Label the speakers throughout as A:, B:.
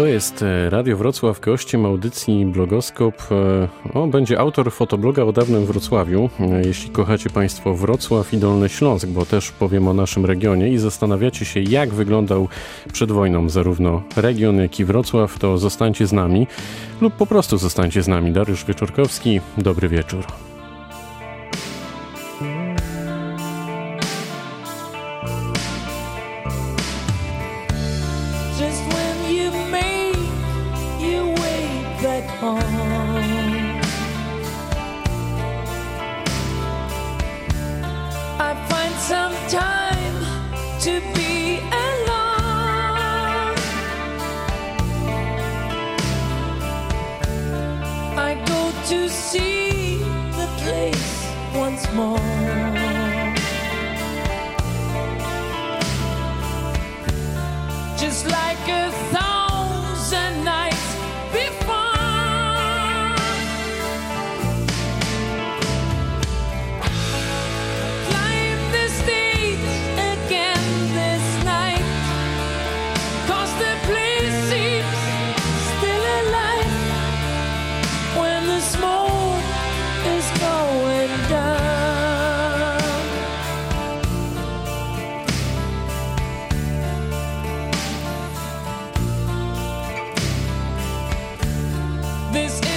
A: To jest e, Radio Wrocław, gościem audycji Blogoskop. E, o, będzie autor fotobloga o dawnym Wrocławiu. E, jeśli kochacie Państwo Wrocław i Dolny Śląsk, bo też powiem o naszym regionie i zastanawiacie się, jak wyglądał przed wojną zarówno region, jak i Wrocław, to zostańcie z nami lub po prostu zostańcie z nami. Dariusz Wieczorkowski, dobry wieczór. This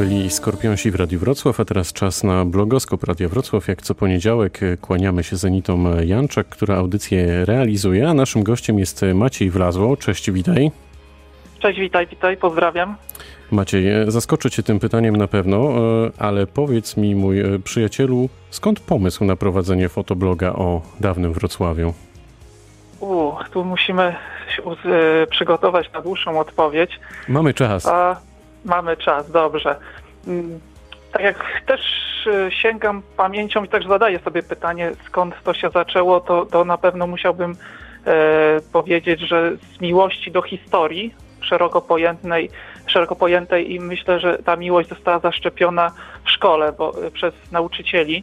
A: byli Skorpionsi w Radiu Wrocław, a teraz czas na blogoskop Radia Wrocław. Jak co poniedziałek e, kłaniamy się Zenitom Janczak, która audycję realizuje, a naszym gościem jest Maciej Wlazło. Cześć, witaj.
B: Cześć, witaj, witaj, pozdrawiam.
A: Maciej, e, zaskoczę cię tym pytaniem na pewno, e, ale powiedz mi, mój przyjacielu, skąd pomysł na prowadzenie fotobloga o dawnym Wrocławiu?
B: U, tu musimy przygotować na dłuższą odpowiedź.
A: Mamy czas. A,
B: Mamy czas, dobrze. Mm, tak jak też y, sięgam pamięcią i też zadaję sobie pytanie, skąd to się zaczęło, to, to na pewno musiałbym e, powiedzieć, że z miłości do historii szeroko pojętej, szeroko pojętej i myślę, że ta miłość została zaszczepiona w szkole bo, e, przez nauczycieli,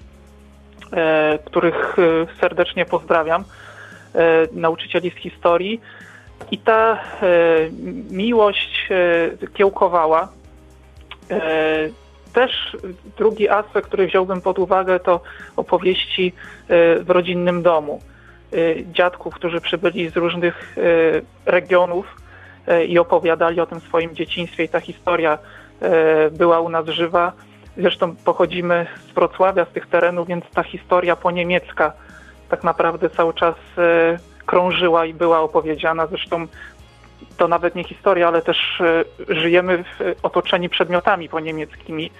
B: e, których e, serdecznie pozdrawiam, e, nauczycieli z historii i ta e, miłość e, kiełkowała. E, też drugi aspekt, który wziąłbym pod uwagę, to opowieści w rodzinnym domu. Dziadków, którzy przybyli z różnych regionów i opowiadali o tym swoim dzieciństwie i ta historia była u nas żywa. Zresztą pochodzimy z Wrocławia, z tych terenów, więc ta historia poniemiecka tak naprawdę cały czas e, krążyła i była opowiedziana. Zresztą to nawet nie historia, ale też e, żyjemy w, otoczeni przedmiotami poniemieckimi.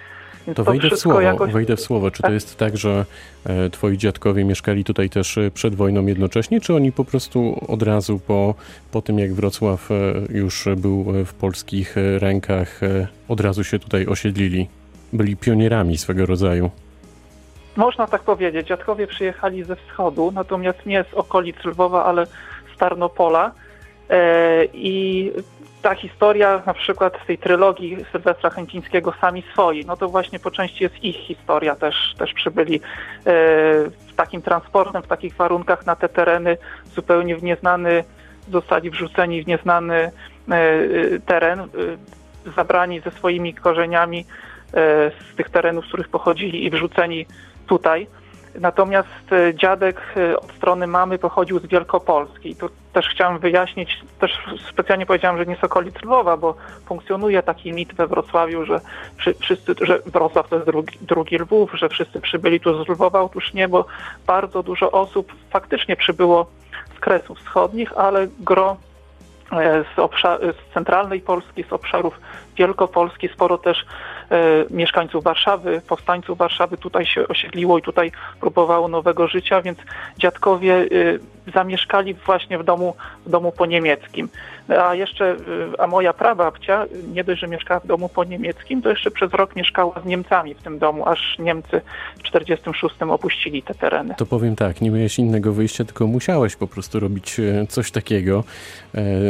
C: Więc to, to wejdę, w słowo, jakoś... wejdę w słowo. Czy tak? to jest tak, że e, twoi dziadkowie mieszkali tutaj też przed wojną jednocześnie, czy oni po prostu od razu po, po tym, jak Wrocław już był w polskich rękach, od razu się tutaj osiedlili? Byli pionierami swego rodzaju.
B: Można tak powiedzieć. Dziadkowie przyjechali ze wschodu, natomiast nie z okolic Lwowa, ale z Tarnopola. E, I ta historia na przykład z tej trylogii Sylwestra Chęcińskiego Sami Swoi, no to właśnie po części jest ich historia. Też, też przybyli e, w takim transportem, w takich warunkach na te tereny zupełnie w nieznany, zostali wrzuceni w nieznany e, teren, zabrani ze swoimi korzeniami z tych terenów, z których pochodzili i wrzuceni tutaj. Natomiast e, dziadek e, od strony mamy pochodził z Wielkopolski. Tu też chciałem wyjaśnić, też specjalnie powiedziałem, że nie z okolic Lwowa, bo funkcjonuje taki mit we Wrocławiu, że wszyscy, że Wrocław to jest drugi, drugi Lwów, że wszyscy przybyli tu z Lwowa. Otóż nie, bo bardzo dużo osób faktycznie przybyło z Kresów Wschodnich, ale gro e, z, obszar, z centralnej Polski, z obszarów Wielkopolski, sporo też E, mieszkańców Warszawy, powstańców Warszawy tutaj się osiedliło i tutaj próbowało nowego życia, więc dziadkowie e, zamieszkali właśnie w domu, w domu po niemieckim. A jeszcze, a moja prababcia, nie dość, że mieszkała w domu po niemieckim, to jeszcze przez rok mieszkała z Niemcami w tym domu, aż Niemcy w 1946 opuścili te tereny.
C: To powiem tak, nie miałeś innego wyjścia, tylko musiałeś po prostu robić e, coś takiego.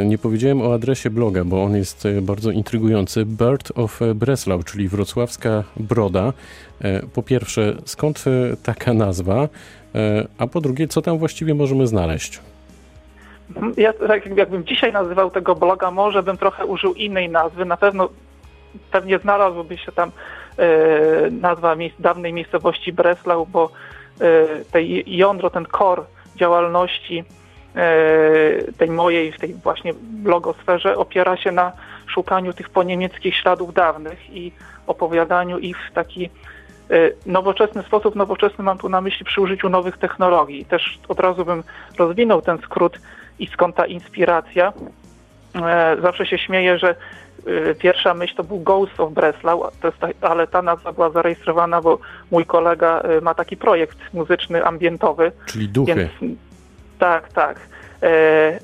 C: Nie powiedziałem o adresie bloga, bo on jest bardzo intrygujący. Bird of Breslau, czyli Wrocławska Broda. E, po pierwsze, skąd e, taka nazwa, e, a po drugie, co tam właściwie możemy znaleźć?
B: Ja tak jakbym dzisiaj nazywał tego bloga, może bym trochę użył innej nazwy. Na pewno pewnie znalazłoby się tam nazwa miejsc, dawnej miejscowości Breslau, bo tej jądro, ten core działalności tej mojej, w tej właśnie blogosferze opiera się na szukaniu tych poniemieckich śladów dawnych i opowiadaniu ich w taki e, nowoczesny sposób. Nowoczesny mam tu na myśli przy użyciu nowych technologii. Też od razu bym rozwinął ten skrót i skąd ta inspiracja. E, zawsze się śmieję, że e, pierwsza myśl to był Ghost of Breslau, ale ta nazwa była zarejestrowana, bo mój kolega ma taki projekt muzyczny, ambientowy.
C: Czyli duchy.
B: Więc, tak, tak.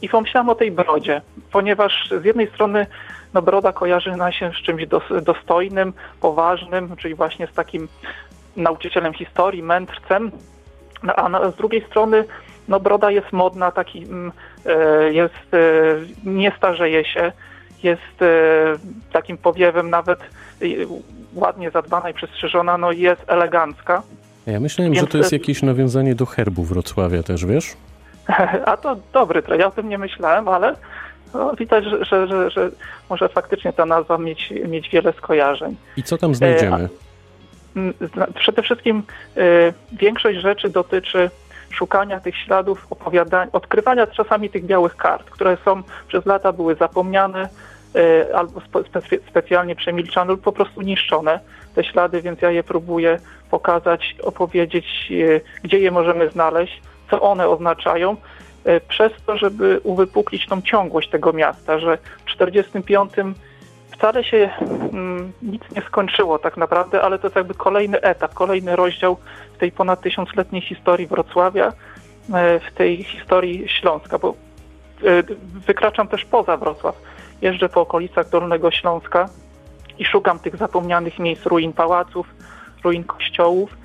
B: I pomyślałem o tej brodzie, ponieważ z jednej strony no broda kojarzy nam się z czymś dostojnym, poważnym, czyli właśnie z takim nauczycielem historii, mędrcem, no, a z drugiej strony no broda jest modna, taki mm, e, jest, e, nie starzeje się, jest e, takim powiewem nawet ładnie zadbana i przestrzeżona, no jest elegancka.
C: Ja myślałem, Więc... że to jest jakieś nawiązanie do herbu Wrocławia też, wiesz?
B: A to dobry tro, ja o tym nie myślałem, ale no, widać, że, że, że, że, może faktycznie ta nazwa mieć, mieć wiele skojarzeń.
C: I co tam znajdziemy?
B: E, przede wszystkim e, większość rzeczy dotyczy szukania tych śladów, opowiadania, odkrywania czasami tych białych kart, które są przez lata były zapomniane e, albo spe, specjalnie przemilczane lub po prostu niszczone, te ślady, więc ja je próbuję pokazać, opowiedzieć, gdzie je możemy znaleźć, co one oznaczają, przez to, żeby uwypuklić tą ciągłość tego miasta, że w 1945 wcale się mm, nic nie skończyło tak naprawdę, ale to jest jakby kolejny etap, kolejny rozdział w tej ponad tysiącletniej historii Wrocławia, e, w tej historii Śląska, bo e, wykraczam też poza Wrocław. Jeżdżę po okolicach Dolnego Śląska i szukam tych zapomnianych miejsc, ruin pałaców, ruin kościołów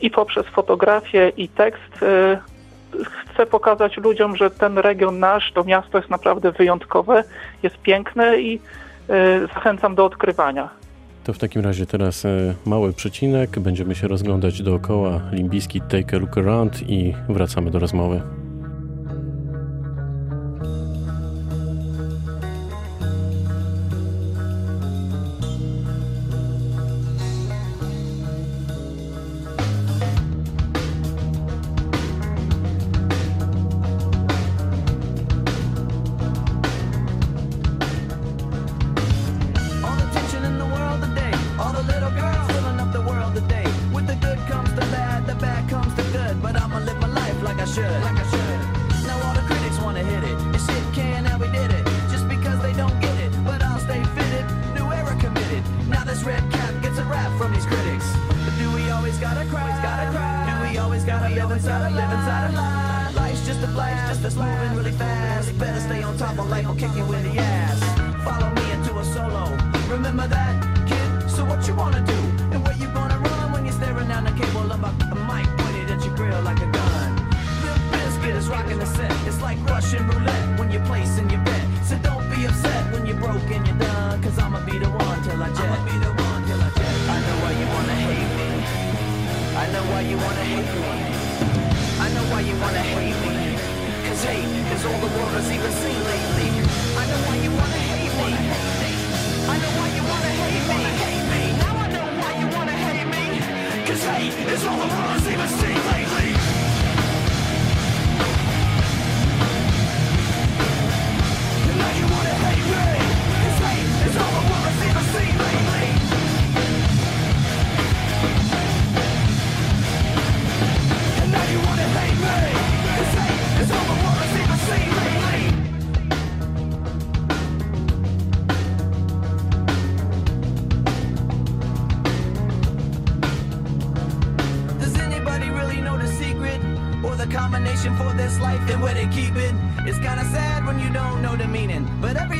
B: i poprzez fotografię i tekst chcę pokazać ludziom, że ten region nasz, to miasto jest naprawdę wyjątkowe, jest piękne i e, zachęcam do odkrywania.
C: To w takim razie teraz e, mały przecinek, będziemy się rozglądać dookoła Limbiski Take a Look Around i wracamy do rozmowy.
D: they keep it. It's kinda sad when you don't know the meaning, but every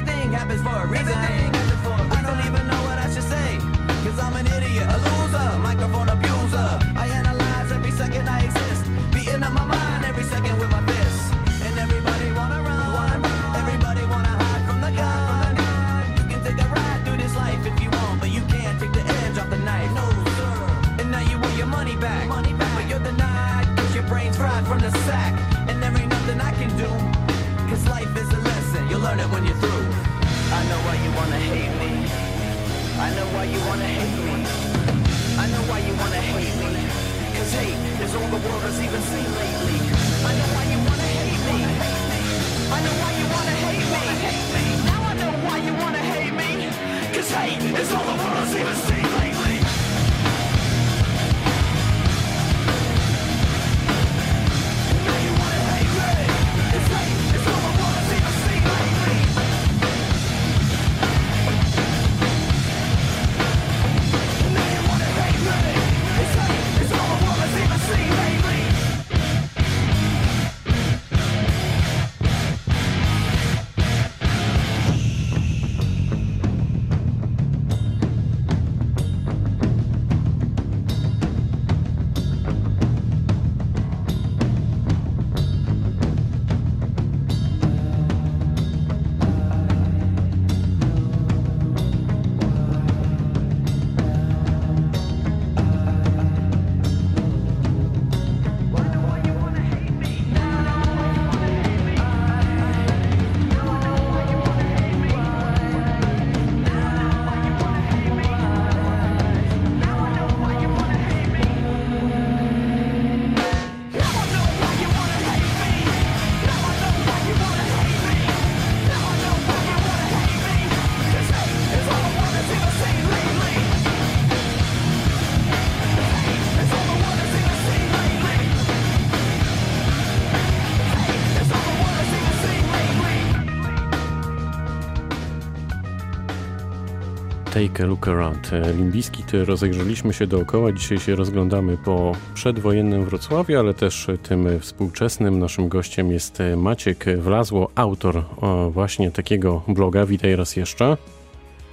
D: Take a
C: Look Around. E, Limbiski e, rozejrzeliśmy się dookoła, dzisiaj się rozglądamy po przedwojennym Wrocławiu, ale też e, tym współczesnym. Naszym gościem jest Maciek Wlazło, autor właśnie takiego bloga. Witaj raz jeszcze.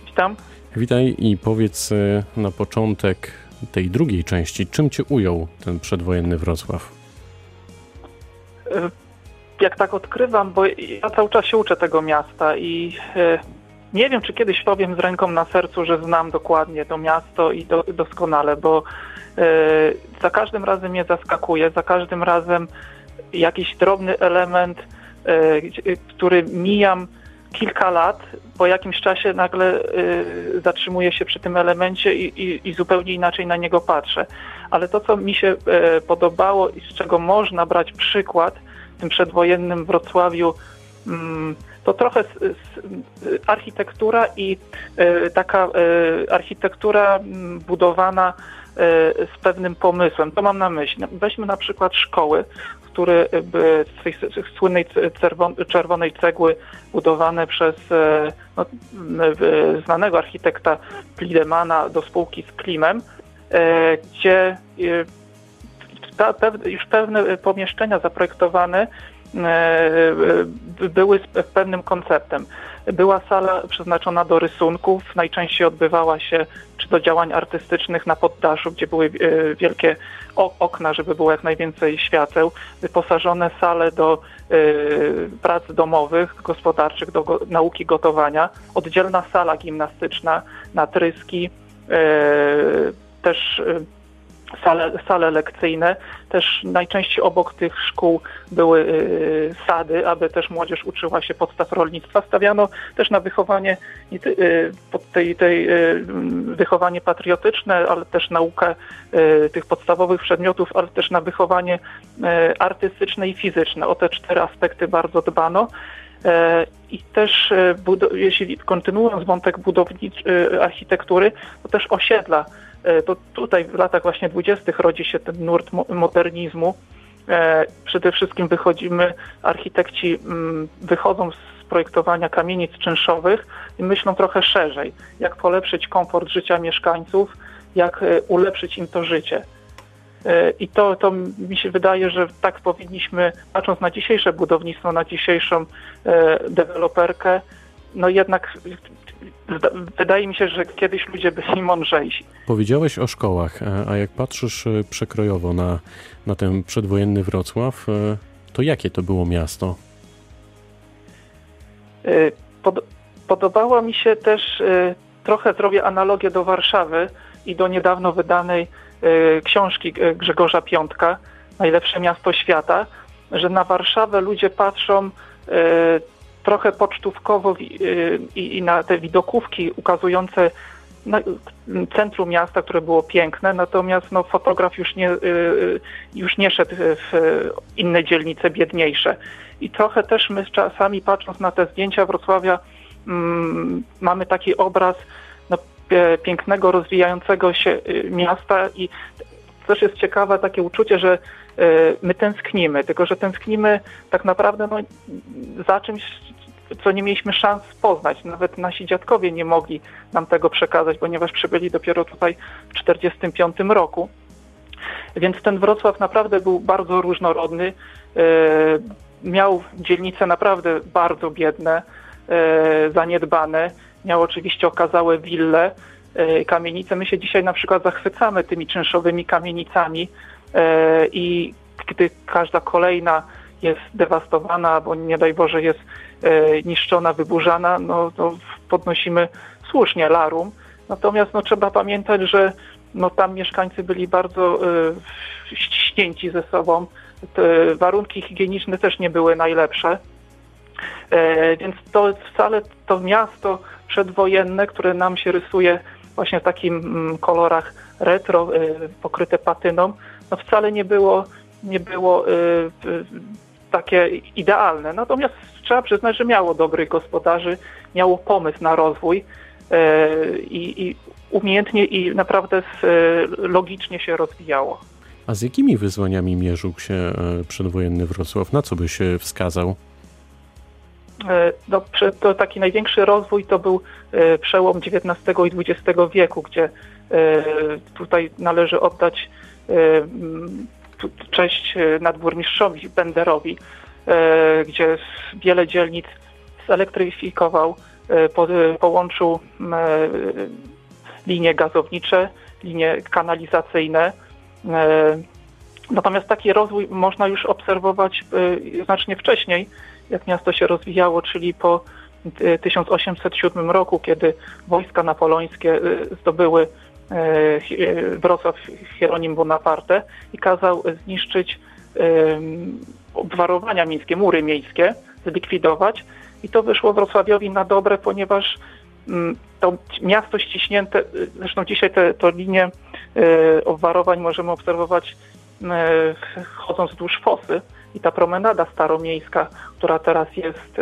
B: Witam.
C: Witaj i powiedz na początek tej drugiej części, czym cię ujął ten przedwojenny Wrocław?
B: Jak tak odkrywam, bo ja cały czas się uczę tego miasta i nie wiem, czy kiedyś powiem z ręką na sercu, że znam dokładnie to miasto i do, doskonale, bo yy, za każdym razem mnie zaskakuje, za każdym razem jakiś drobny element, yy, który mijam kilka lat, po jakimś czasie nagle y, zatrzymuję się przy tym elemencie i, i, i, zupełnie inaczej na niego patrzę. Ale to, co mi się podobało i z czego można brać przykład w tym przedwojennym Wrocławiu, mm, to trochę architektura i e, taka e, architektura mm, budowana e, z pewnym pomysłem. To mam na myśli. Weźmy na przykład szkoły, które z tej słynnej czerwonej cegły budowane przez no, znanego architekta Plidemana do spółki z Klimem, gdzie już pewne pomieszczenia zaprojektowane były z pewnym konceptem. Była sala przeznaczona do rysunków, najczęściej odbywała się czy do działań artystycznych na poddaszu, gdzie były e, wielkie okna, żeby było jak najwięcej świateł, wyposażone sale do e, prac domowych, gospodarczych, do nauki gotowania, oddzielna sala gimnastyczna na tryski, e, też sale, sale lekcyjne. Też najczęściej obok tych szkół były y, sady, aby też młodzież uczyła się podstaw rolnictwa. Stawiano też na wychowanie, y, tej, tej, y, wychowanie patriotyczne, ale też naukę tych podstawowych przedmiotów, ale też na wychowanie artystyczne i fizyczne. O te cztery aspekty bardzo dbano. I też, jeśli kontynuując wątek budowniczy, architektury, to też osiedla E, to tutaj w latach właśnie dwudziestych rodzi się ten nurt modernizmu. E, przede wszystkim wychodzimy, architekci mm, wychodzą z projektowania kamienic czynszowych i myślą trochę szerzej, jak polepszyć komfort życia mieszkańców, jak e, ulepszyć im to życie. I to, to mi się wydaje, że tak powinniśmy, patrząc na dzisiejsze budownictwo, na dzisiejszą deweloperkę, no jednak wydaje mi się, że kiedyś ludzie byli mądrzejsi.
C: Powiedziałeś o szkołach, e, a jak patrzysz e, przekrojowo na, na ten przedwojenny Wrocław, e, to jakie to było miasto?
B: Pod, podobało mi się też, trochę zrobię analogię do Warszawy i do niedawno wydanej książki Grzegorza Piątka, Najlepsze miasto świata, że na Warszawę ludzie patrzą trochę pocztówkowo y, i, i na te widokówki ukazujące centrum miasta, które było piękne, natomiast no, fotograf już nie, y, y, już nie szedł w inne dzielnice biedniejsze. I trochę też my czasami patrząc na te zdjęcia Wrocławia mm, mamy taki obraz no, pięknego, rozwijającego się miasta i też jest ciekawe takie uczucie, że my tęsknimy, tylko że tęsknimy tak naprawdę no, za czymś, co nie mieliśmy szans poznać. Nawet nasi dziadkowie nie mogli nam tego przekazać, ponieważ przybyli dopiero tutaj w 1945 roku. Więc ten Wrocław naprawdę był bardzo różnorodny. E, miał dzielnice naprawdę bardzo biedne, e, zaniedbane. Miał oczywiście okazałe wille, e, kamienice. My się dzisiaj na przykład zachwycamy tymi czynszowymi kamienicami i gdy każda kolejna jest dewastowana, bo nie daj Boże jest e, niszczona, wyburzana, no to podnosimy słusznie larum. Natomiast no, trzeba pamiętać, że no, tam mieszkańcy byli bardzo e, ściśnięci ze sobą. Te warunki higieniczne też nie były najlepsze. E, więc to wcale to miasto przedwojenne, które nam się rysuje właśnie w takim mm, kolorach retro, pokryte patyną, no wcale nie było, nie było takie idealne. Natomiast trzeba przyznać, że miało dobrych gospodarzy, miało pomysł na rozwój e, i, i umiejętnie i naprawdę e, logicznie się rozwijało.
C: A z jakimi wyzwaniami mierzył się e, przedwojenny Wrocław? Na co by się wskazał?
B: No, to taki największy rozwój to był przełom XIX i XX wieku, gdzie tutaj należy oddać cześć e, nadburmistrzowi Benderowi, e, gdzie wiele dzielnic zelektryfikował, połączył linie gazownicze, linie kanalizacyjne. Natomiast taki rozwój można już obserwować znacznie wcześniej, jak miasto się rozwijało, czyli po 1807 roku, kiedy wojska napoleońskie zdobyły Wrocław Hieronim Bonaparte i kazał zniszczyć obwarowania miejskie, mury miejskie, zlikwidować. I to wyszło Wrocławiowi na dobre, ponieważ mm, to miasto ściśnięte, zresztą dzisiaj te, to linie e, obwarowań możemy obserwować e, chodząc wzdłuż fosy. I ta promenada staromiejska, która teraz jest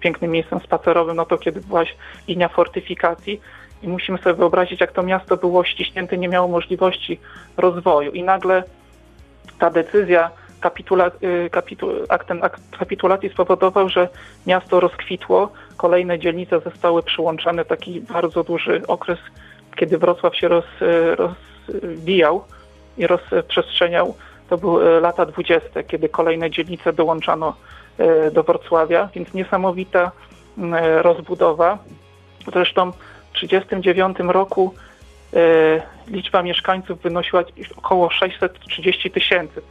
B: pięknym miejscem spacerowym, no to kiedy była linia fortyfikacji, i musimy sobie wyobrazić, jak to miasto było ściśnięte, nie miało możliwości rozwoju. I nagle ta decyzja, kapitula, y, kapitu, aktem akt kapitulacji spowodował, że miasto rozkwitło, kolejne dzielnice zostały przyłączane, taki bardzo duży okres, kiedy Wrocław się roz, y, rozwijał i rozprzestrzeniał, to były lata 20., kiedy kolejne dzielnice dołączano do Wrocławia, więc niesamowita rozbudowa. Zresztą 1939 roku liczba mieszkańców wynosiła około 630 tysięcy.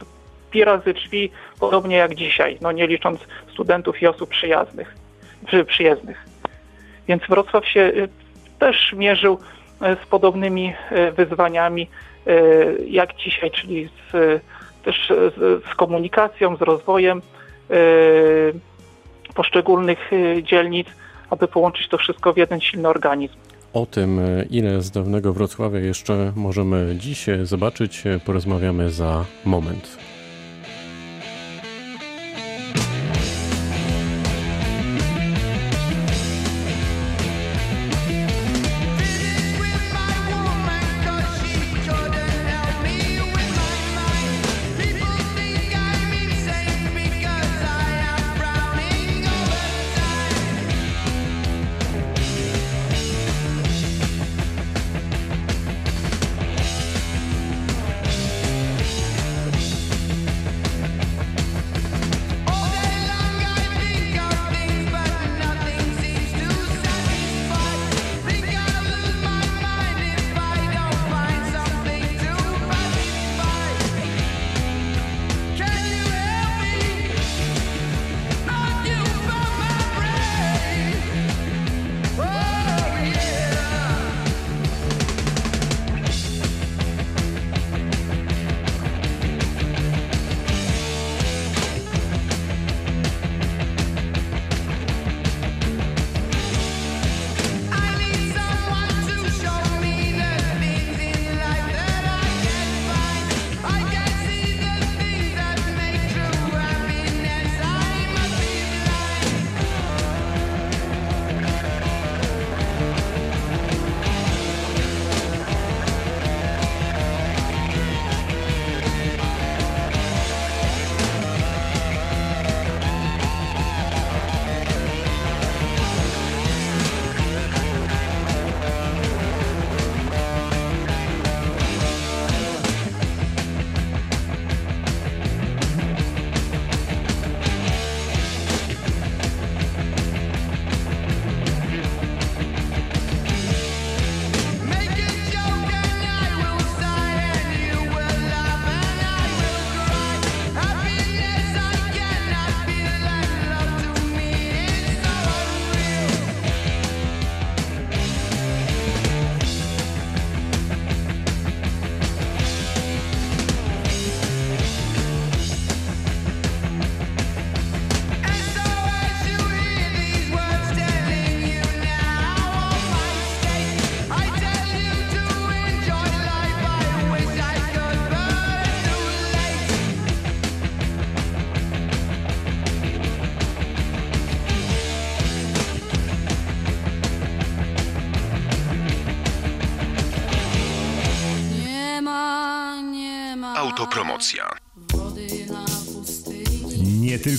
B: Pi razy drzwi, podobnie jak dzisiaj, no nie licząc studentów i osób przyjaznych, przy, przyjezdnych. Więc Wrocław się też mierzył z podobnymi wyzwaniami jak dzisiaj, czyli z, też z, z komunikacją, z rozwojem poszczególnych dzielnic, aby połączyć to wszystko w jeden silny organizm.
E: O tym, ile z dawnego Wrocławia jeszcze możemy dziś zobaczyć, porozmawiamy za moment.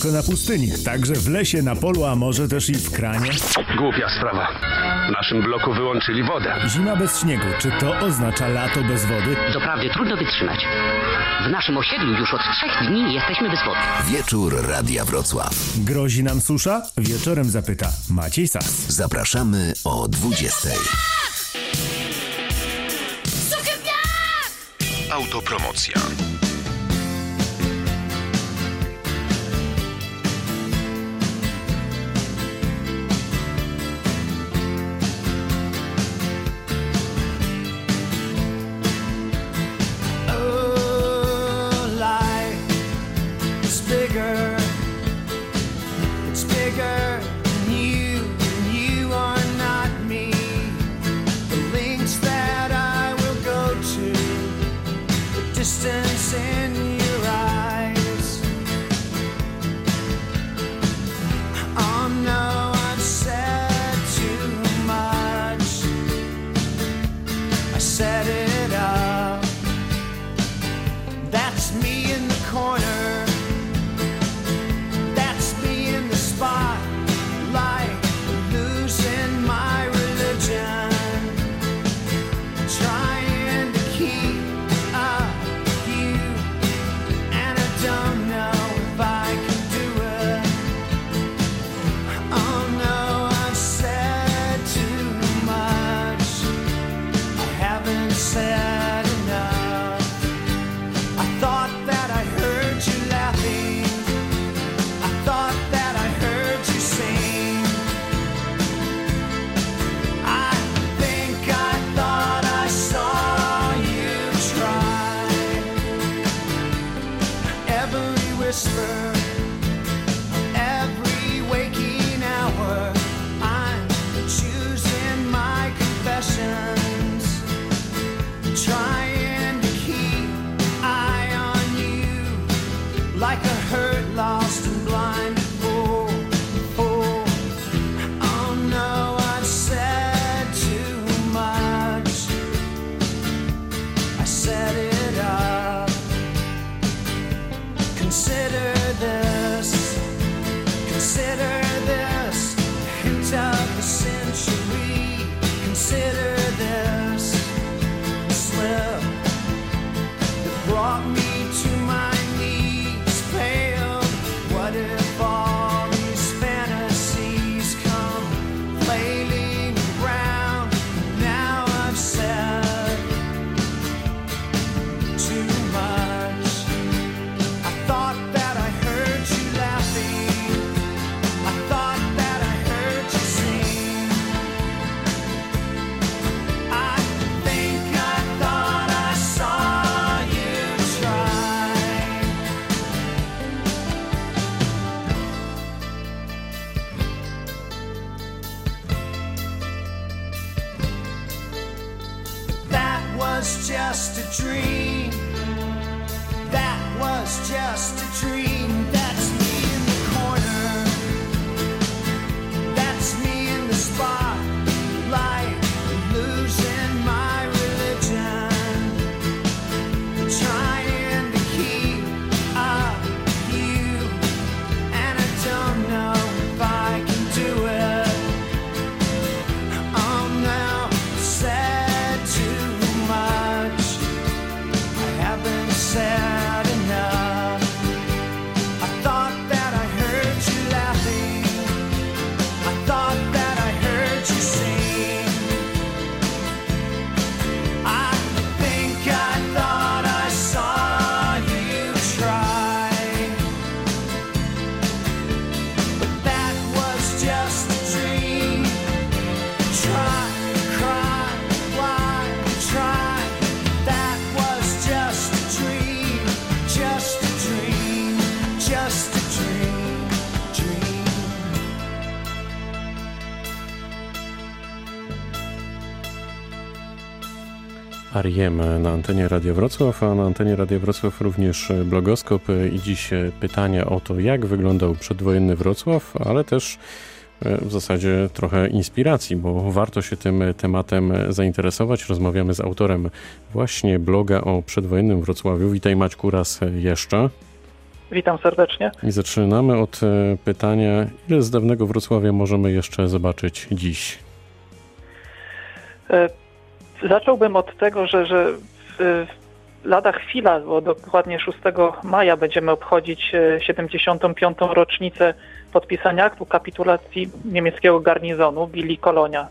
F: Tylko na pustyni, także w lesie, na polu, a może też i w kranie.
G: Głupia sprawa. W naszym bloku wyłączyli wodę.
F: Zima bez śniegu, czy to oznacza lato bez wody?
H: Doprawdy trudno wytrzymać. W naszym osiedlu już od trzech dni jesteśmy bez wody.
I: Wieczór Radia Wrocław.
F: Grozi nam susza? Wieczorem zapyta Maciej Sas.
I: Zapraszamy o 20.
G: Autopromocja.
C: Ariem na antenie Radia Wrocław, a na antenie Radia Wrocław również blogoskop i dziś pytania o to, jak wyglądał przedwojenny Wrocław, ale też e, w zasadzie trochę inspiracji, bo warto się tym tematem zainteresować. Rozmawiamy z autorem właśnie bloga o przedwojennym Wrocławiu. Witaj Maćku raz jeszcze.
B: Witam serdecznie.
C: I zaczynamy od e, pytania, ile z dawnego Wrocławia możemy jeszcze zobaczyć dziś?
B: E, Zacząłbym od tego, że, że w, w lada chwila, bo dokładnie 6 maja będziemy obchodzić e, 75. rocznicę podpisania aktu kapitulacji niemieckiego garnizonu Willi Kolonia.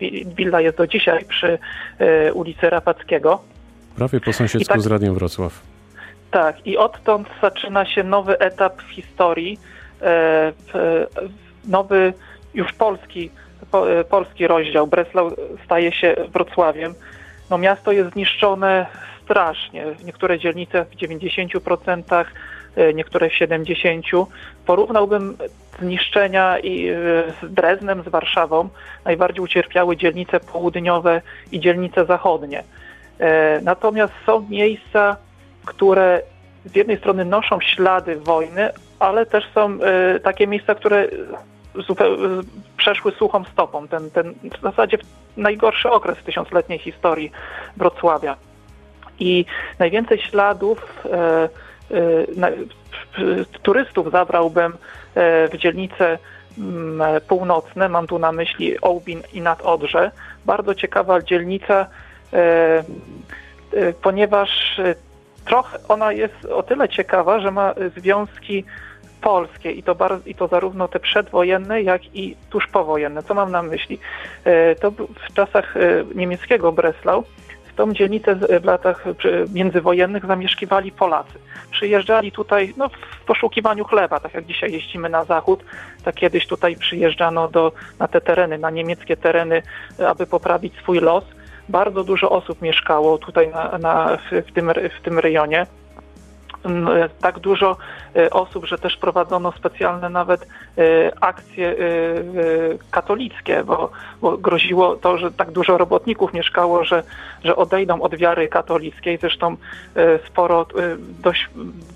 B: Wi- Willa jest do dzisiaj przy ulicy Rapackiego.
C: Prawie po sąsiedzku
B: tak-
C: z Radiem Wrocław.
B: Tak, i odtąd zaczyna się nowy etap w historii, e, nowy już polski, e, polski rozdział. Breslau staje się Wrocławiem. No, miasto jest zniszczone strasznie. Niektóre dzielnice w 90%, e, niektóre w 70%. Porównałbym zniszczenia i e, z Dreznem, z Warszawą. Najbardziej ucierpiały dzielnice południowe i dzielnice zachodnie. Natomiast są miejsca, które z jednej strony noszą ślady wojny, ale też są takie miejsca, które przeszły suchą stopą. Ten, ten w zasadzie najgorszy okres w tysiącletniej historii Wrocławia. I najwięcej śladów e, e, na, w- turystów zabrałbym e, w dzielnice mm, północne, mam tu na myśli Ołbin i Nadodrze. Bardzo ciekawa dzielnica, e, e, ponieważ e, trochę ona jest o tyle ciekawa, że ma e, związki polskie i to, i to zarówno te przedwojenne, jak i tuż powojenne. Co mam na myśli? E, To w czasach e, niemieckiego Breslau tą dzielnicę w latach przy- międzywojennych zamieszkiwali Polacy. Przyjeżdżali tutaj no, w poszukiwaniu chleba, tak jak dzisiaj jeździmy na zachód, tak kiedyś tutaj przyjeżdżano do, na te tereny, na niemieckie tereny, e, aby poprawić swój los. Bardzo dużo osób mieszkało tutaj na, na, w, w, tym, w tym rejonie. Tak dużo e, osób, że też prowadzono specjalne nawet e, akcje e, katolickie, bo, bo groziło to, że tak dużo robotników mieszkało, że, że odejdą od wiary katolickiej. Zresztą sporo, dość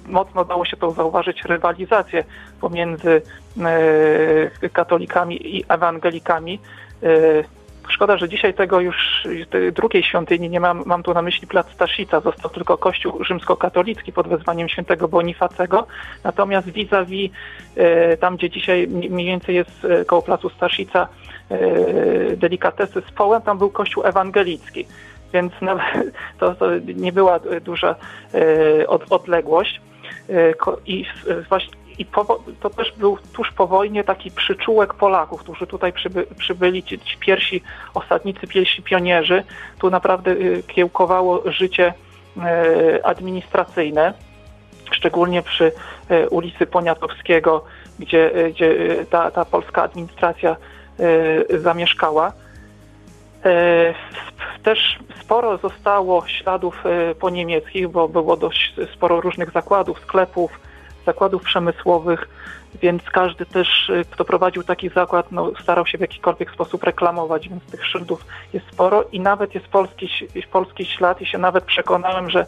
B: mocno dało się to zauważyć, rywalizację pomiędzy katolikami i ewangelikami. Szkoda, że dzisiaj tego już drugiej świątyni nie mam, mam tu na myśli plac Staszica, został tylko kościół rzymskokatolicki pod wezwaniem świętego Bonifacego, natomiast vis-a-vis e, tam, gdzie dzisiaj mniej więcej jest e, koło placu Staszica e, delikatesy z połem, tam był kościół ewangelicki, więc to, to nie była duża od, odległość. I i po, to też był tuż po wojnie taki przyczółek Polaków, którzy tutaj przyby, przybyli, ci, ci pierwsi osadnicy, pierwsi pionierzy. Tu naprawdę y, kiełkowało życie y, administracyjne, szczególnie przy y, ulicy Poniatowskiego, gdzie, gdzie ta, ta polska administracja zamieszkała. Też sporo zostało śladów poniemieckich, bo było dość sporo różnych zakładów, sklepów, zakładów przemysłowych, więc każdy też, y, kto prowadził taki zakład, no, starał się w jakikolwiek sposób reklamować, więc tych szyldów jest sporo i nawet jest polski, polski ślad i się nawet przekonałem, że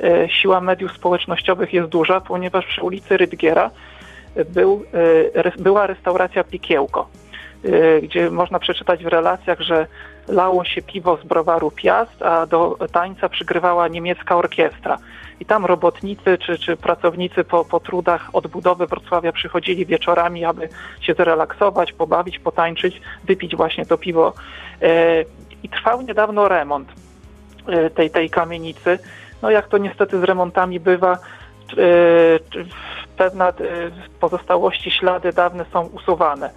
B: y, siła mediów społecznościowych jest duża, ponieważ przy ulicy Rydgiera był, była restauracja Pikiełko, gdzie można przeczytać w relacjach, że lało się piwo z browaru Piast, a do tańca przygrywała niemiecka orkiestra. I tam robotnicy czy, czy pracownicy po, po trudach odbudowy Wrocławia przychodzili wieczorami, aby się zrelaksować, pobawić, potańczyć, wypić właśnie to piwo. E, I trwał niedawno remont e, tej, tej kamienicy. No jak to niestety z remontami bywa, e, pewne pozostałości, ślady dawne są usuwane.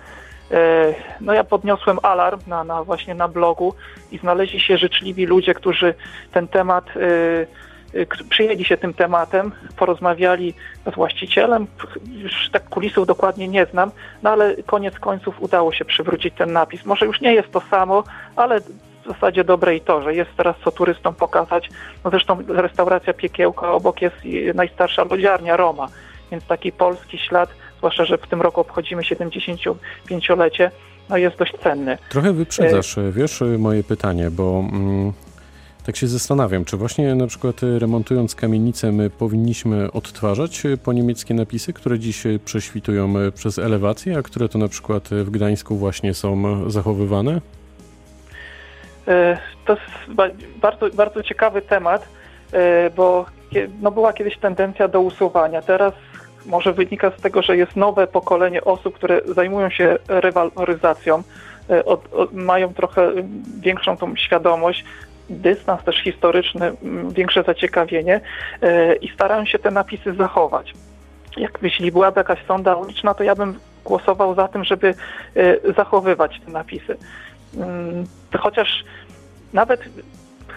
B: No ja podniosłem alarm na, na właśnie na blogu i znaleźli się życzliwi ludzie, którzy ten temat przyjęli się tym tematem, porozmawiali z właścicielem, już tak kulisów dokładnie nie znam, no ale koniec końców udało się przywrócić ten napis. Może już nie jest to samo, ale w zasadzie dobre i to, że jest teraz co turystom pokazać. No zresztą restauracja Piekiełka obok jest najstarsza lodziarnia Roma, więc taki polski ślad, zwłaszcza, że w tym roku obchodzimy 75-lecie, no jest dość cenny.
C: Trochę wyprzedzasz, wiesz, moje pytanie, bo mm, tak się zastanawiam, czy właśnie na przykład e, remontując kamienicę my powinniśmy odtwarzać e, po niemieckie napisy, które dziś e, prześwitują przez elewację, a które to na przykład w Gdańsku właśnie są zachowywane?
B: To jest bardzo, bardzo ciekawy temat, bo no była kiedyś tendencja do usuwania. Teraz może wynika z tego, że jest nowe pokolenie osób, które zajmują się rewaloryzacją, od, od, mają trochę większą tą świadomość, dystans też historyczny, większe zaciekawienie e, i starają się te napisy zachować. Jak jeśli byłaby jakaś sonda uliczna, to ja bym głosował za tym, żeby e, zachowywać te napisy. Mm, chociaż nawet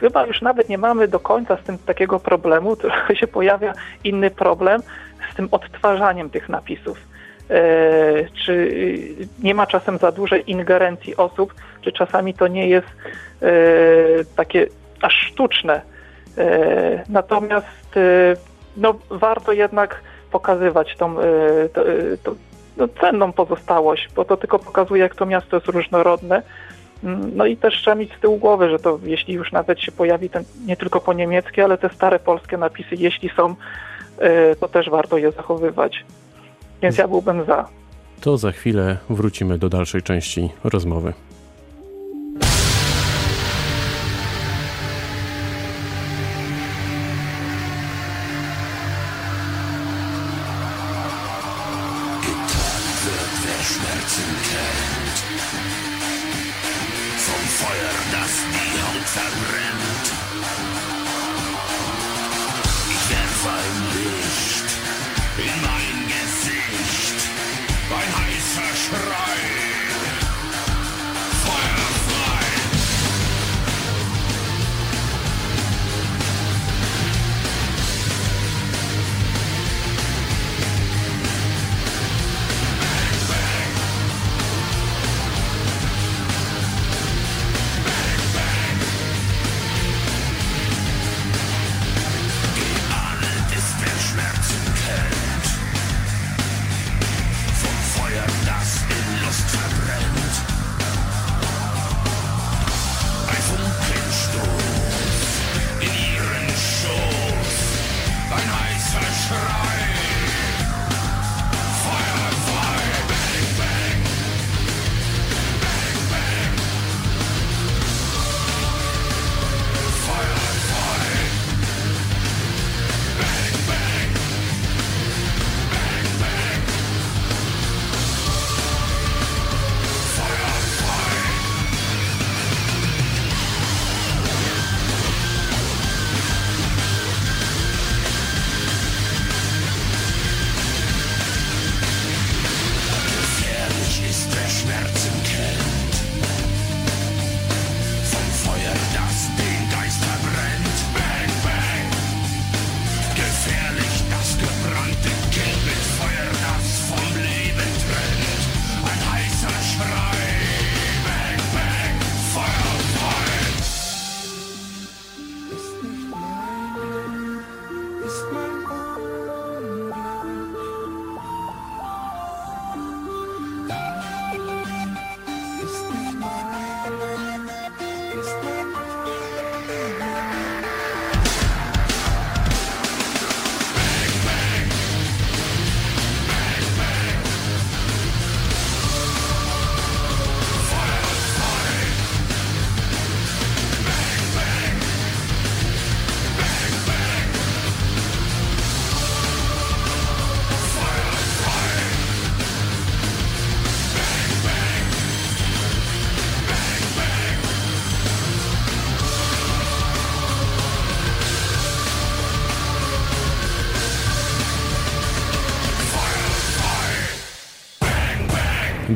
B: chyba już nawet nie mamy do końca z tym takiego problemu, trochę się pojawia inny problem z tym odtwarzaniem tych napisów. E, czy nie ma czasem za dużej ingerencji osób, czy czasami to nie jest e, takie aż sztuczne. E, natomiast no, warto jednak pokazywać tą, tą, tą no, cenną pozostałość, bo to tylko pokazuje, jak to miasto jest różnorodne. Mm, no i też trzeba mieć z tyłu głowy, że to jeśli już nawet się pojawi ten, nie tylko po niemieckie, ale te stare polskie napisy, jeśli są, to też warto je zachowywać. Więc ja byłbym za.
C: To za chwilę wrócimy do dalszej części rozmowy.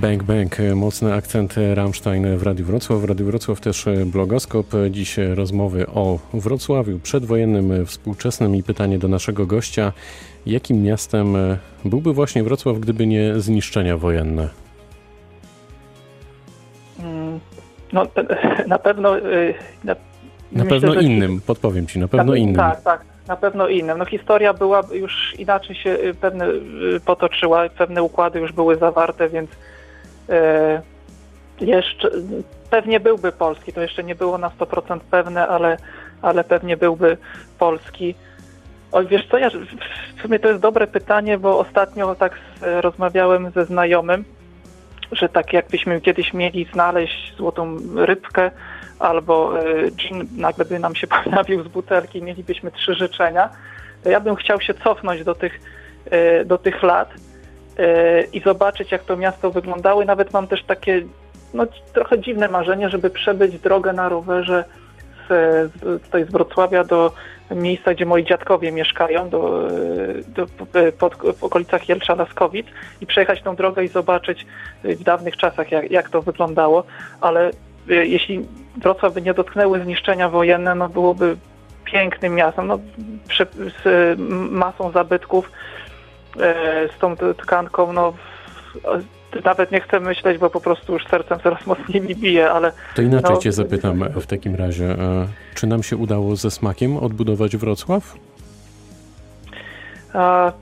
C: Bang Bang, mocny akcent Rammstein w Radiu Wrocław. W Radiu Wrocław też blogoskop. Dziś rozmowy o Wrocławiu przedwojennym, współczesnym i pytanie do naszego gościa. Jakim miastem byłby właśnie Wrocław, gdyby nie zniszczenia wojenne?
B: Mm, no, na pewno... y, Na,
C: Na
B: myślę,
C: pewno
B: że-
C: innym, podpowiem ci, na pewno
B: na,
C: innym.
B: Tak, tak, na pewno innym. No historia była już inaczej się y, pewne y, potoczyła, pewne układy już były zawarte, więc jeszcze pewnie byłby polski. To jeszcze nie było na 100% pewne, ale, ale pewnie byłby polski. Oj, wiesz co, ja w sumie to jest dobre pytanie, bo ostatnio tak rozmawiałem ze znajomym, że tak jakbyśmy kiedyś mieli znaleźć złotą rybkę albo e, gin nagle by nam się pojawił z butelki mielibyśmy trzy życzenia, to ja bym chciał się cofnąć do tych, e, do tych lat e, i zobaczyć, jak to miasto wyglądało. I nawet mam też takie no, trochę dziwne marzenie, żeby przebyć drogę na rowerze z, z, tutaj z Wrocławia do miejsca, gdzie moi dziadkowie mieszkają, do, do, pod, w okolicach Jelcza Laskowic i przejechać tą drogę i zobaczyć w dawnych czasach, jak, jak to wyglądało. Ale e, jeśli Wrocław by nie dotknęły zniszczenia wojenne, no byłoby pięknym miastem, no, z masą zabytków, z tą tkanką, no nawet nie chcę myśleć, bo po prostu już sercem coraz mocniej mi bije, ale
C: To inaczej
B: No,
C: cię zapytam w takim razie. e, Czy nam się udało ze smakiem odbudować Wrocław?
B: A,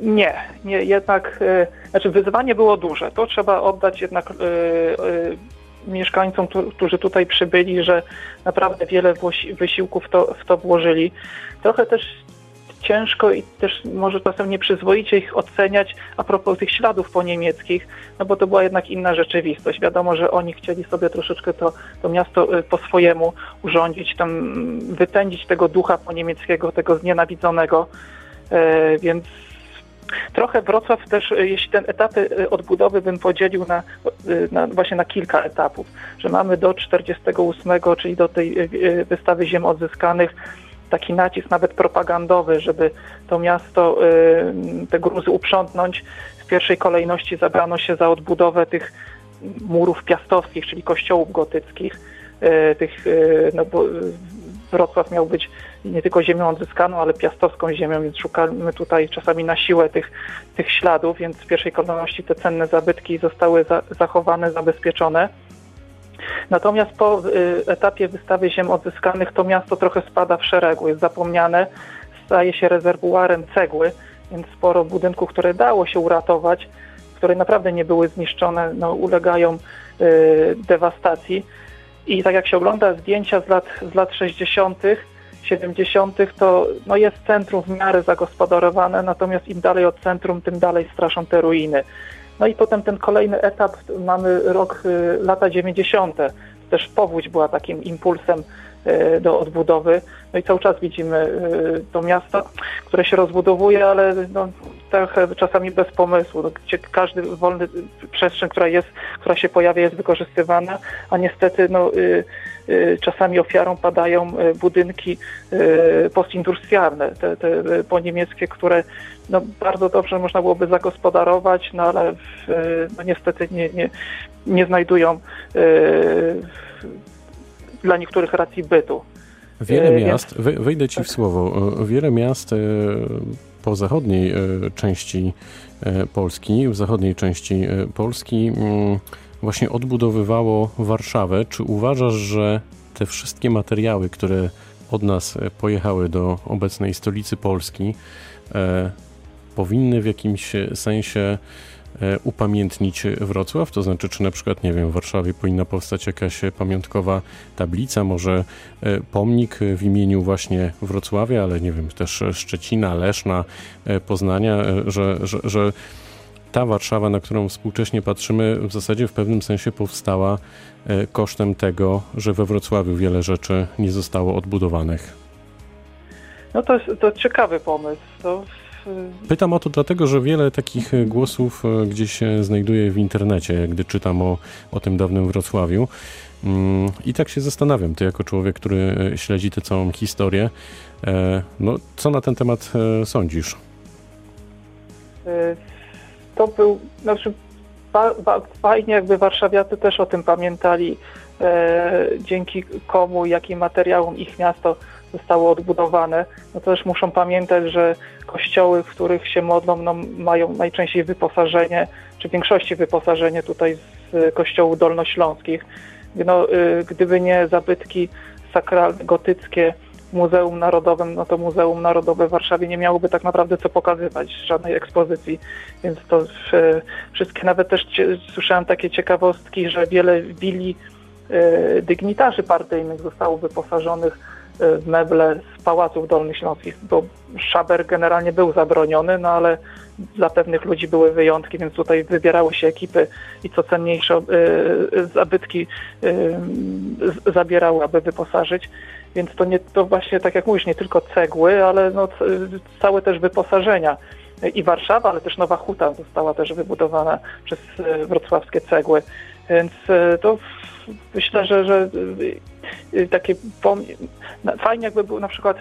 B: nie, nie, jednak, e, znaczy wyzwanie było duże. To trzeba oddać jednak e, e, mieszkańcom, którzy tutaj przybyli, że naprawdę wiele wysiłków to, w to włożyli. Trochę też ciężko i też może czasem nieprzyzwoicie ich oceniać a propos tych śladów poniemieckich, no bo to była jednak inna rzeczywistość. Wiadomo, że oni chcieli sobie troszeczkę to, to miasto e, po swojemu urządzić, tam mm, wypędzić tego ducha poniemieckiego, tego znienawidzonego, E, więc trochę Wrocław też, e, jeśli ten etapy e, odbudowy bym podzielił na, na, właśnie na kilka etapów, że mamy do 48, czyli do tej wystawy ziem odzyskanych, taki nacisk nawet propagandowy, żeby to miasto, e, te gruzy uprzątnąć. W pierwszej kolejności zabrano się za odbudowę tych murów piastowskich, czyli kościołów gotyckich. E, Tych, e, no bo Wrocław miał być nie tylko ziemią odzyskaną, ale piastowską ziemią, więc szukamy tutaj czasami na siłę tych, tych śladów, więc w pierwszej kolejności te cenne zabytki zostały za, zachowane, zabezpieczone. Natomiast po y, etapie wystawy ziem odzyskanych to miasto trochę spada w szeregu, jest zapomniane, staje się rezerwuarem cegły, więc sporo budynków, które dało się uratować, które naprawdę nie były zniszczone, no, ulegają y, dewastacji. I tak jak się ogląda zdjęcia z lat, z lat 60., 70., to no, jest centrum w miarę zagospodarowane, natomiast im dalej od centrum, tym dalej straszą te ruiny. No i potem ten kolejny etap, mamy rok, y, lata 90. Też powódź była takim impulsem y, do odbudowy. No i cały czas widzimy y, to miasto, które się rozbudowuje, ale no, trochę czasami bez pomysłu, no, gdzie każdy wolny przestrzeń, która jest, która się pojawia, jest wykorzystywana, a niestety no, czasami ofiarą padają y, budynki y, postindustrialne, te, te y, poniemieckie, które no, bardzo dobrze można byłoby zagospodarować, no ale w, y, no, niestety nie, nie, nie znajdują y, dla niektórych racji bytu.
C: Wiele miast, wejdę ci w słowo, e, wiele miast po zachodniej części Polski, w zachodniej części Polski mm, właśnie odbudowywało Warszawę. Czy uważasz, że te wszystkie materiały, które od nas e, pojechały do obecnej stolicy Polski, e, powinny w jakimś sensie e, upamiętnić Wrocław? To znaczy, czy na przykład, nie wiem, w Warszawie powinna powstać jakaś pamiątkowa tablica, może e, pomnik w imieniu właśnie Wrocławia, ale nie wiem, też Szczecina, Leszna, e, Poznania, e, że, że, że ta Warszawa, na którą współcześnie patrzymy, w zasadzie w pewnym sensie powstała e, kosztem tego, że we Wrocławiu wiele rzeczy nie zostało odbudowanych.
B: No to jest to ciekawy pomysł. To
C: Pytam o to dlatego, że wiele takich e, głosów e, gdzieś się znajduje w internecie, gdy czytam o, o tym dawnym Wrocławiu. Mm, I tak się zastanawiam, ty jako człowiek, który śledzi tę całą historię, no co na ten temat sądzisz?
B: To był, znaczy fajnie jakby warszawiacy też o tym pamiętali, e, dzięki komu, jakim materiałom ich miasto zostało odbudowane. No to też muszą pamiętać, że kościoły, w których się modlą, no, mają najczęściej wyposażenie, czy w większości wyposażenie tutaj z kościołów dolnośląskich. No, y, gdyby nie zabytki sakralne, gotyckie Muzeum Narodowym, no to Muzeum Narodowe w Warszawie nie miałoby tak naprawdę co pokazywać, żadnej ekspozycji. Więc to y, wszystkie, nawet też słyszałem takie ciekawostki, że wiele willi y, dygnitarzy partyjnych zostało wyposażonych y, w meble z pałaców dolnośląskich, bo szaber generalnie był zabroniony, no ale dla pewnych ludzi były wyjątki, więc tutaj wybierały się ekipy i co cenniejsze zabytki zabierały, aby wyposażyć. Więc to nie to właśnie tak jak mówisz, nie tylko cegły, ale no, całe też wyposażenia. I Warszawa, ale też Nowa Huta została też wybudowana przez y, wrocławskie cegły. Więc y, to myślę, że, że y, takie pom- fajnie jakby był na przykład,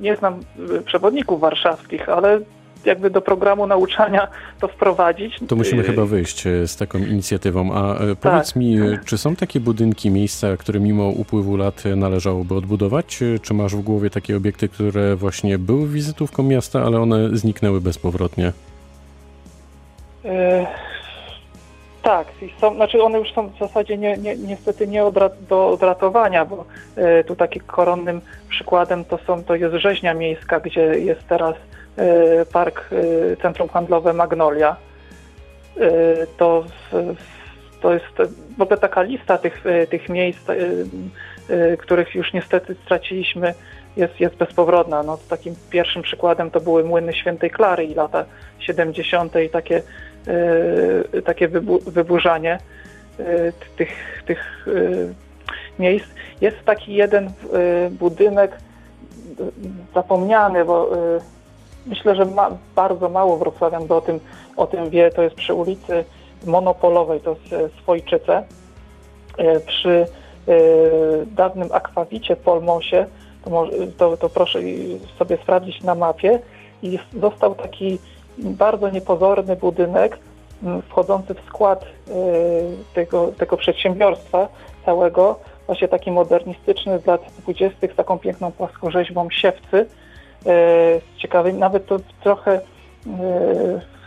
B: nie znam przewodników warszawskich, ale jakby do programu nauczania to wprowadzić.
C: To musimy
B: Y,
C: chyba wyjść e, z taką inicjatywą. A e, powiedz mi, e, czy są takie budynki, miejsca, które mimo upływu lat należałoby odbudować? Czy masz w głowie takie obiekty, które właśnie były wizytówką miasta, ale one zniknęły bezpowrotnie?
B: E, tak, i są, znaczy one już są w zasadzie nie, nie, niestety nie odra- do odratowania, bo e, tu takim koronnym przykładem to są to jest rzeźnia miejska, gdzie jest teraz park e, Centrum Handlowe Magnolia. E, to, to jest w ogóle taka lista tych, tych miejsc, których już niestety straciliśmy, jest, jest bezpowrotna. No, takim pierwszym przykładem to były młyny Świętej Klary i lata 70. i takie, takie wybu, wyburzanie tych, tych miejsc. Jest taki jeden budynek zapomniany, bo myślę, że ma, bardzo mało wrocławian o tym, o tym wie. To jest przy ulicy Monopolowej, to jest e, Swojczyce. E, Przy e, dawnym akwawicie Polmosie, to, to, to proszę sobie sprawdzić na mapie, i został taki bardzo niepozorny budynek wchodzący w skład tego, tego przedsiębiorstwa całego, właśnie taki modernistyczny z lat 20. z taką piękną płaskorzeźbą siewcy, z ciekawym, nawet to trochę e,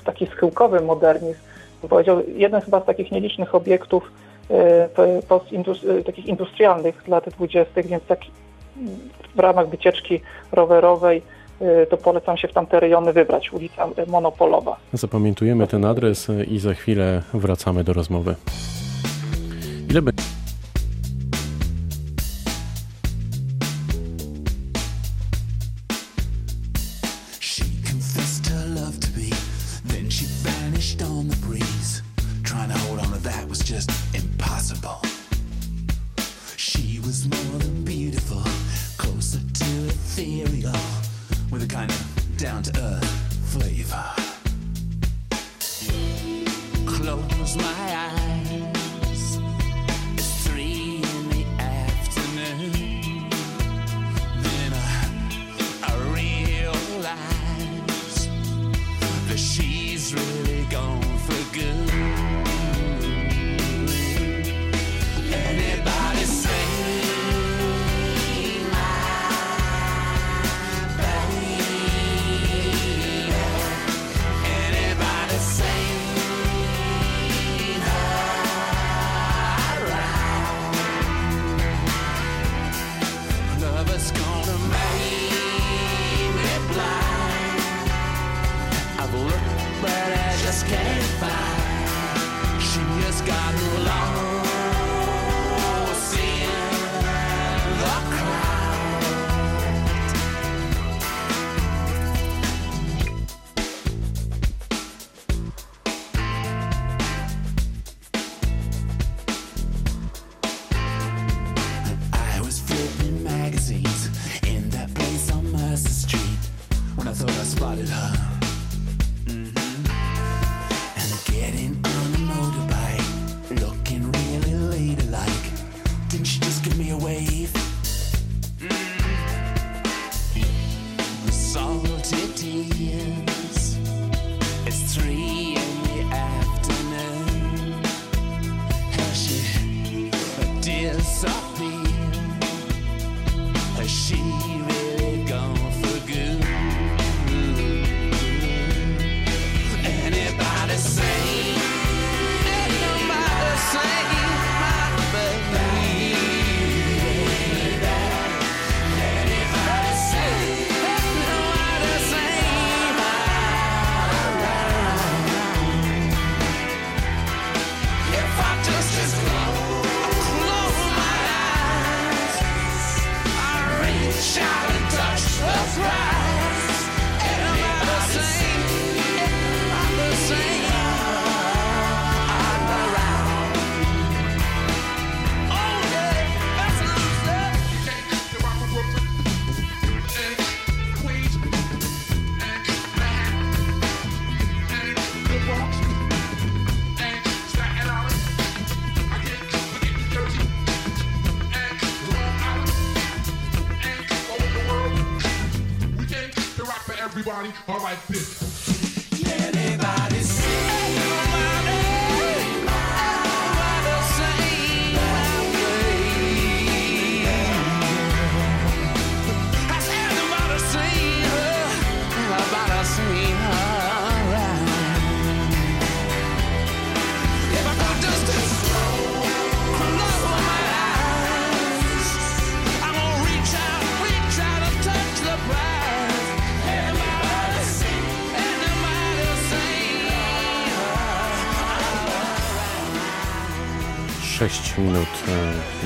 B: taki schyłkowy modernizm. Powiedział, jeden chyba z takich nielicznych obiektów e, e, takich industrialnych lat 20., więc tak w ramach wycieczki rowerowej e, to polecam się w tamte rejony wybrać, ulica e, Monopolowa.
C: Zapamiętujemy ten adres e, i za chwilę wracamy do rozmowy. Ile będzie?
J: or right
C: fist.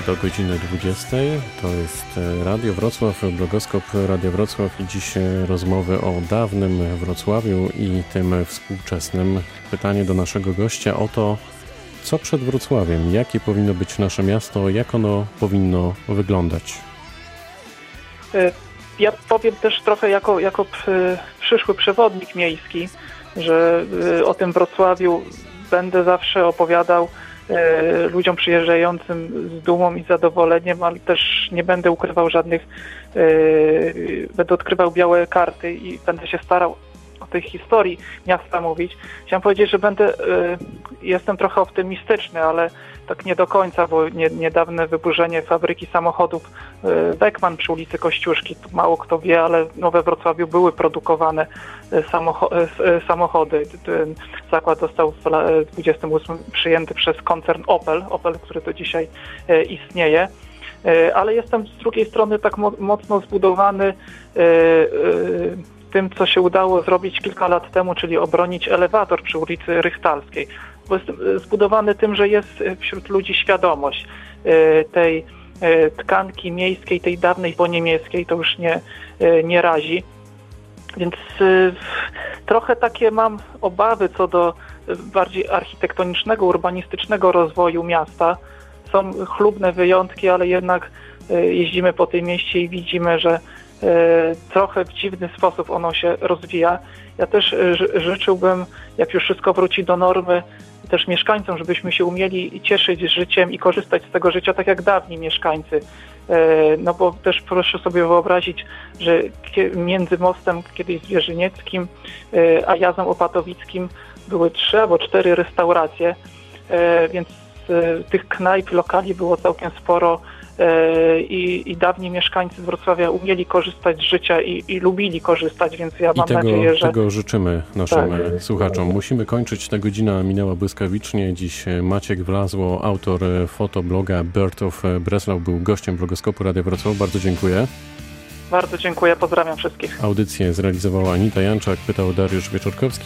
C: Do godziny 20. To jest e, Radio Wrocław, blogoskop Radio Wrocław i dziś e, rozmowy o dawnym Wrocławiu i tym współczesnym. Pytanie do naszego gościa o to, co przed Wrocławiem, jakie powinno być nasze miasto, jak ono powinno wyglądać.
B: E, Ja powiem też trochę jako, jako przyszły przewodnik miejski, że o tym Wrocławiu będę zawsze opowiadał ludziom przyjeżdżającym z dumą i zadowoleniem, ale też nie będę ukrywał żadnych, e, będę odkrywał białe karty i będę się starał o tej historii miasta mówić. Chciałem powiedzieć, że będę, e, jestem trochę optymistyczny, ale tak nie do końca, bo nie, niedawne wyburzenie fabryki samochodów e, Beckman przy ulicy Kościuszki, mało kto wie, ale no we Wrocławiu były produkowane s- e, samochody. Ten zakład został w la- e, 28 przyjęty przez koncern Opel, Opel, który do dzisiaj istnieje. Ale jestem z drugiej strony tak mo- mocno zbudowany tym, co się udało zrobić kilka lat temu, czyli obronić elewator przy ulicy Rychtalskiej. E, zbudowany tym, że jest e, wśród ludzi świadomość e, tej tkanki miejskiej, tej dawnej po niemieckiej, to już nie, nie razi. Więc trochę takie mam obawy co do bardziej architektonicznego, urbanistycznego rozwoju miasta. Są chlubne wyjątki, ale jednak jeździmy po tym mieście i widzimy, że trochę w dziwny sposób ono się rozwija. Ja też ży- życzyłbym, jak już wszystko wróci do normy, też mieszkańcom, żebyśmy się umieli cieszyć życiem i korzystać z tego życia tak jak dawni mieszkańcy. E, No bo też proszę sobie wyobrazić, że między mostem kiedyś Zwierzynieckim e, a Jazem Opatowickim były trzy albo cztery restauracje, e, więc tych knajp, lokali było całkiem sporo i, i dawni mieszkańcy Wrocławia umieli korzystać z życia i, i lubili korzystać, więc ja
C: I
B: mam
C: tego,
B: nadzieję, że...
C: tego życzymy naszym
B: Tak.
C: e, słuchaczom. Musimy kończyć. Ta godzina minęła błyskawicznie. Dziś e, Maciek Wlazło, autor e, fotobloga Bird of e, Breslau, był gościem blogoskopu Radia Wrocław. Bardzo dziękuję.
B: Bardzo dziękuję, pozdrawiam wszystkich.
C: Audycję zrealizowała Anita Janczak, pytał Dariusz Wieczorkowski.